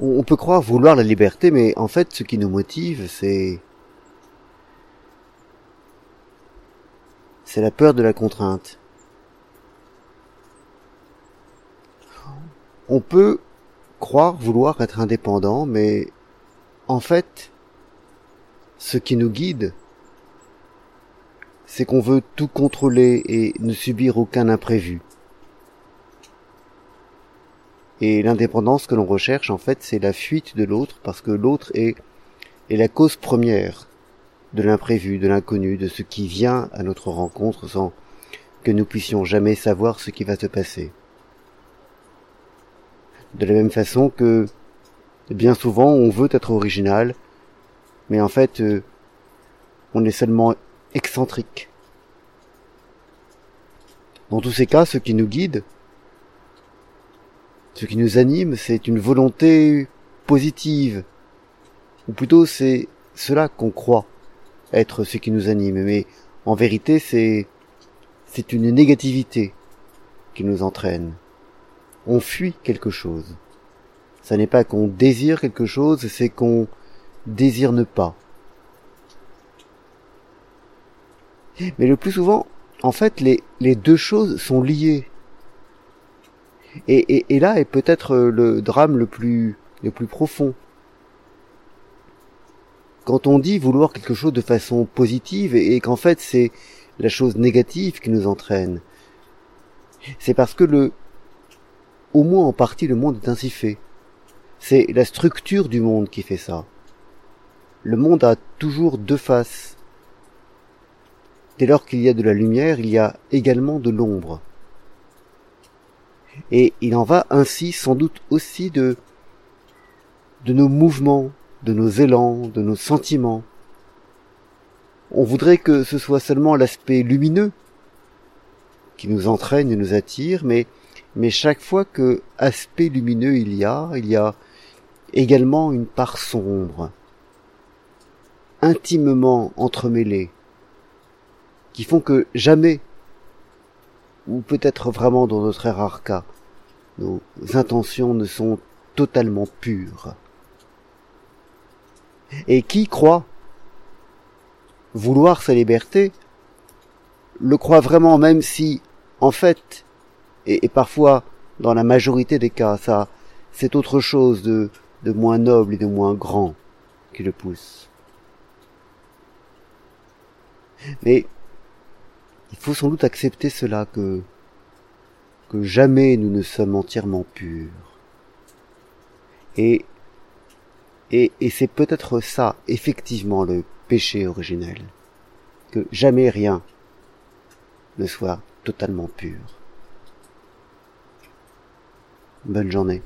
On peut croire vouloir la liberté, mais en fait, ce qui nous motive, c'est la peur de la contrainte. On peut croire vouloir être indépendant, mais en fait, ce qui nous guide, c'est qu'on veut tout contrôler et ne subir aucun imprévu. Et l'indépendance que l'on recherche, en fait, c'est la fuite de l'autre, parce que l'autre est, est la cause première de l'imprévu, de l'inconnu, de ce qui vient à notre rencontre sans que nous puissions jamais savoir ce qui va se passer. De la même façon que bien souvent on veut être original, mais en fait euh, on est seulement excentrique. Dans tous ces cas, ce qui nous guide, ce qui nous anime, c'est une volonté positive, ou plutôt c'est cela qu'on croit être ce qui nous anime, mais en vérité c'est c'est une négativité qui nous entraîne. On fuit quelque chose. Ça n'est pas qu'on désire quelque chose, c'est qu'on désire ne pas. Mais le plus souvent, en fait, les, les deux choses sont liées. Et, là est peut-être le drame le plus, le plus profond. Quand on dit vouloir quelque chose de façon positive et, et qu'en fait c'est la chose négative qui nous entraîne, c'est parce que le, au moins en partie le monde est ainsi fait. C'est la structure du monde qui fait ça. Le monde a toujours deux faces. Dès lors qu'il y a de la lumière, il y a également de l'ombre. Et il en va ainsi sans doute aussi de, de nos mouvements, de nos élans, de nos sentiments. On voudrait que ce soit seulement l'aspect lumineux qui nous entraîne et nous attire, mais, mais chaque fois que aspect lumineux il y a, il y a également une part sombre, intimement entremêlée, qui font que jamais, ou peut-être vraiment dans de très rares cas, nos intentions ne sont totalement pures. Et qui croit vouloir sa liberté, le croit vraiment même si, en fait, et, parfois dans la majorité des cas, ça, c'est autre chose de, de moins noble et de moins grand qui le pousse. Mais il faut sans doute accepter cela que que jamais nous ne sommes entièrement purs. Et et, et c'est peut-être ça, effectivement, le péché originel, que jamais rien ne soit totalement pur. Bonne journée.